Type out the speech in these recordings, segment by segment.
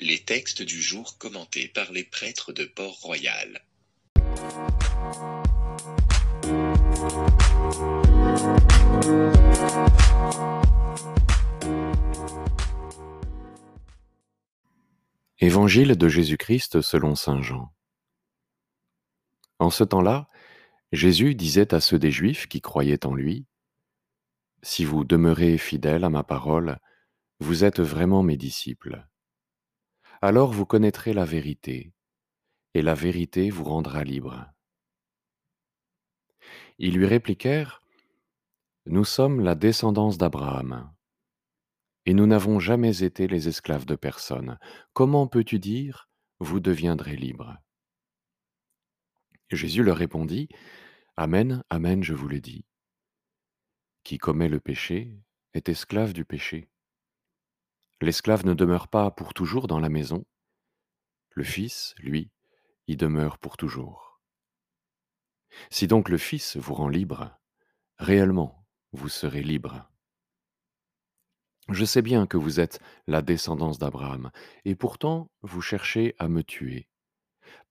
Les textes du jour commentés par les prêtres de Port-Royal. Évangile de Jésus-Christ selon Saint Jean. En ce temps-là, Jésus disait à ceux des Juifs qui croyaient en lui, Si vous demeurez fidèles à ma parole, vous êtes vraiment mes disciples. Alors vous connaîtrez la vérité, et la vérité vous rendra libre. Ils lui répliquèrent, Nous sommes la descendance d'Abraham, et nous n'avons jamais été les esclaves de personne. Comment peux-tu dire, Vous deviendrez libres? Jésus leur répondit, Amen, Amen, je vous le dis. Qui commet le péché est esclave du péché. L'esclave ne demeure pas pour toujours dans la maison. Le Fils, lui, y demeure pour toujours. Si donc le Fils vous rend libre, réellement, vous serez libre. Je sais bien que vous êtes la descendance d'Abraham, et pourtant vous cherchez à me tuer,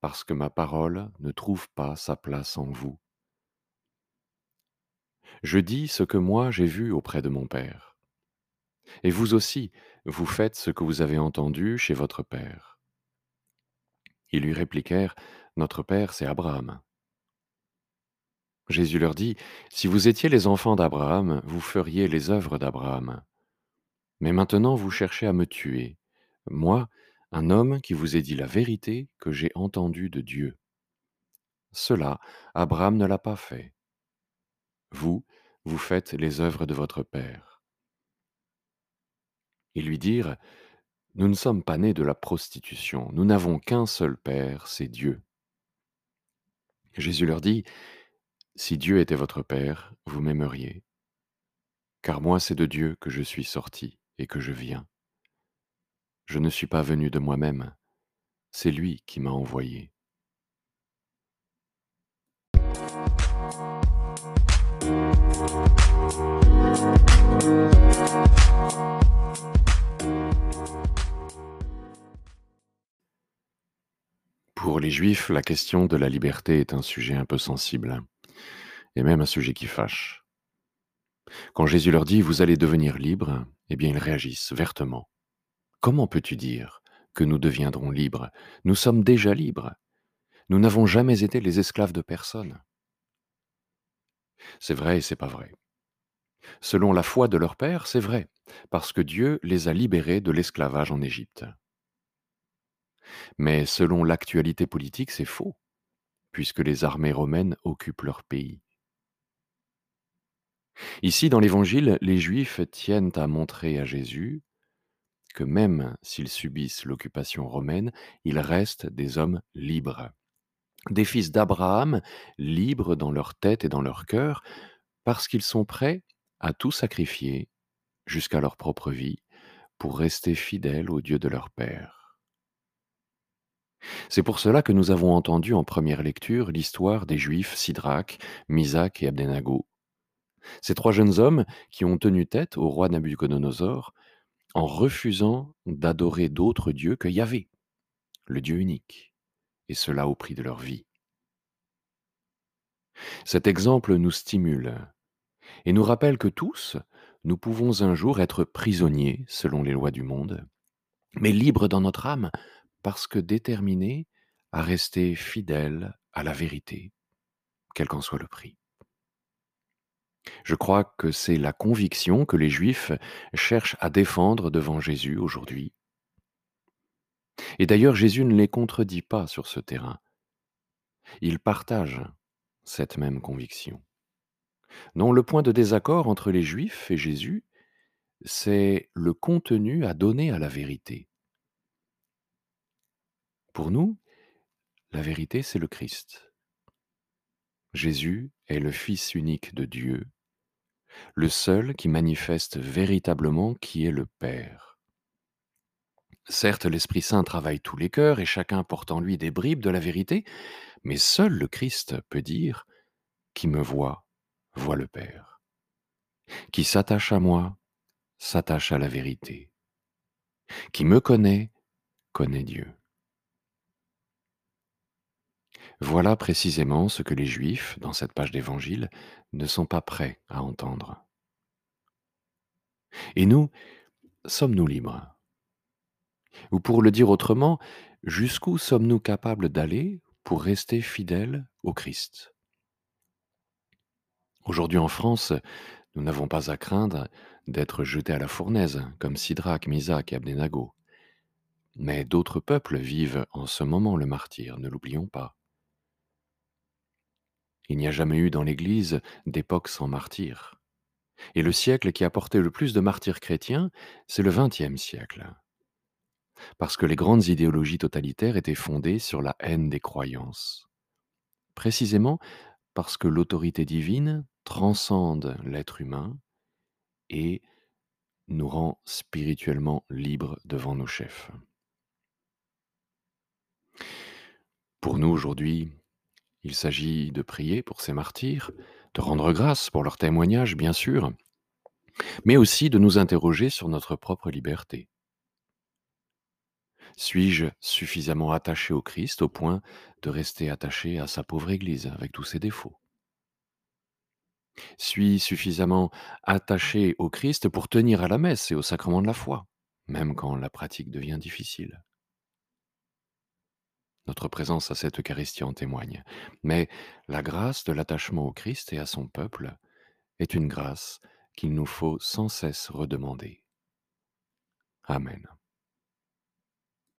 parce que ma parole ne trouve pas sa place en vous. Je dis ce que moi j'ai vu auprès de mon Père. Et vous aussi, vous faites ce que vous avez entendu chez votre Père. Ils lui répliquèrent, Notre Père, c'est Abraham. Jésus leur dit, Si vous étiez les enfants d'Abraham, vous feriez les œuvres d'Abraham. Mais maintenant vous cherchez à me tuer, moi, un homme qui vous ai dit la vérité que j'ai entendue de Dieu. Cela, Abraham ne l'a pas fait. Vous, vous faites les œuvres de votre Père. Ils lui dirent, Nous ne sommes pas nés de la prostitution, nous n'avons qu'un seul Père, c'est Dieu. Jésus leur dit, Si Dieu était votre Père, vous m'aimeriez, car moi c'est de Dieu que je suis sorti et que je viens. Je ne suis pas venu de moi-même, c'est lui qui m'a envoyé. Pour les Juifs, la question de la liberté est un sujet un peu sensible, et même un sujet qui fâche. Quand Jésus leur dit ⁇ Vous allez devenir libres ⁇ eh bien ils réagissent vertement. Comment peux-tu dire que nous deviendrons libres? Nous sommes déjà libres. Nous n'avons jamais été les esclaves de personne. C'est vrai et c'est pas vrai. Selon la foi de leur père, c'est vrai, parce que Dieu les a libérés de l'esclavage en Égypte. Mais selon l'actualité politique, c'est faux, puisque les armées romaines occupent leur pays. Ici, dans l'Évangile, les Juifs tiennent à montrer à Jésus que même s'ils subissent l'occupation romaine, ils restent des hommes libres, des fils d'Abraham, libres dans leur tête et dans leur cœur, parce qu'ils sont prêts à tout sacrifier, jusqu'à leur propre vie, pour rester fidèles au Dieu de leur Père. C'est pour cela que nous avons entendu en première lecture l'histoire des Juifs Sidrach, Misac et Abdenago. Ces trois jeunes hommes qui ont tenu tête au roi Nabucodonosor en refusant d'adorer d'autres dieux que Yahvé, le Dieu unique, et cela au prix de leur vie. Cet exemple nous stimule et nous rappelle que tous, nous pouvons un jour être prisonniers selon les lois du monde, mais libres dans notre âme parce que déterminés à rester fidèles à la vérité, quel qu'en soit le prix. Je crois que c'est la conviction que les Juifs cherchent à défendre devant Jésus aujourd'hui. Et d'ailleurs, Jésus ne les contredit pas sur ce terrain. Il partage cette même conviction. Non, le point de désaccord entre les Juifs et Jésus, c'est le contenu à donner à la vérité. Pour nous, la vérité, c'est le Christ. Jésus est le Fils unique de Dieu, le seul qui manifeste véritablement qui est le Père. Certes, l'Esprit Saint travaille tous les cœurs et chacun porte en lui des bribes de la vérité, mais seul le Christ peut dire Qui me voit, voit le Père. Qui s'attache à moi, s'attache à la vérité. Qui me connaît, connaît Dieu. Voilà précisément ce que les Juifs, dans cette page d'Évangile, ne sont pas prêts à entendre. Et nous, sommes-nous libres? Ou pour le dire autrement, jusqu'où sommes-nous capables d'aller pour rester fidèles au Christ? Aujourd'hui en France, nous n'avons pas à craindre d'être jetés à la fournaise, comme Sidrach, Misak et Abdenago. Mais d'autres peuples vivent en ce moment le martyr, ne l'oublions pas. Il n'y a jamais eu dans l'Église d'époque sans martyrs. Et le siècle qui a porté le plus de martyrs chrétiens, c'est le XXe siècle. Parce que les grandes idéologies totalitaires étaient fondées sur la haine des croyances. Précisément parce que l'autorité divine transcende l'être humain et nous rend spirituellement libres devant nos chefs. Pour nous aujourd'hui, il s'agit de prier pour ces martyrs, de rendre grâce pour leur témoignage, bien sûr, mais aussi de nous interroger sur notre propre liberté. Suis-je suffisamment attaché au Christ au point de rester attaché à sa pauvre Église avec tous ses défauts? Suis suffisamment attaché au Christ pour tenir à la messe et au sacrement de la foi, même quand la pratique devient difficile? Notre présence à cette Eucharistie en témoigne. Mais la grâce de l'attachement au Christ et à son peuple est une grâce qu'il nous faut sans cesse redemander. Amen.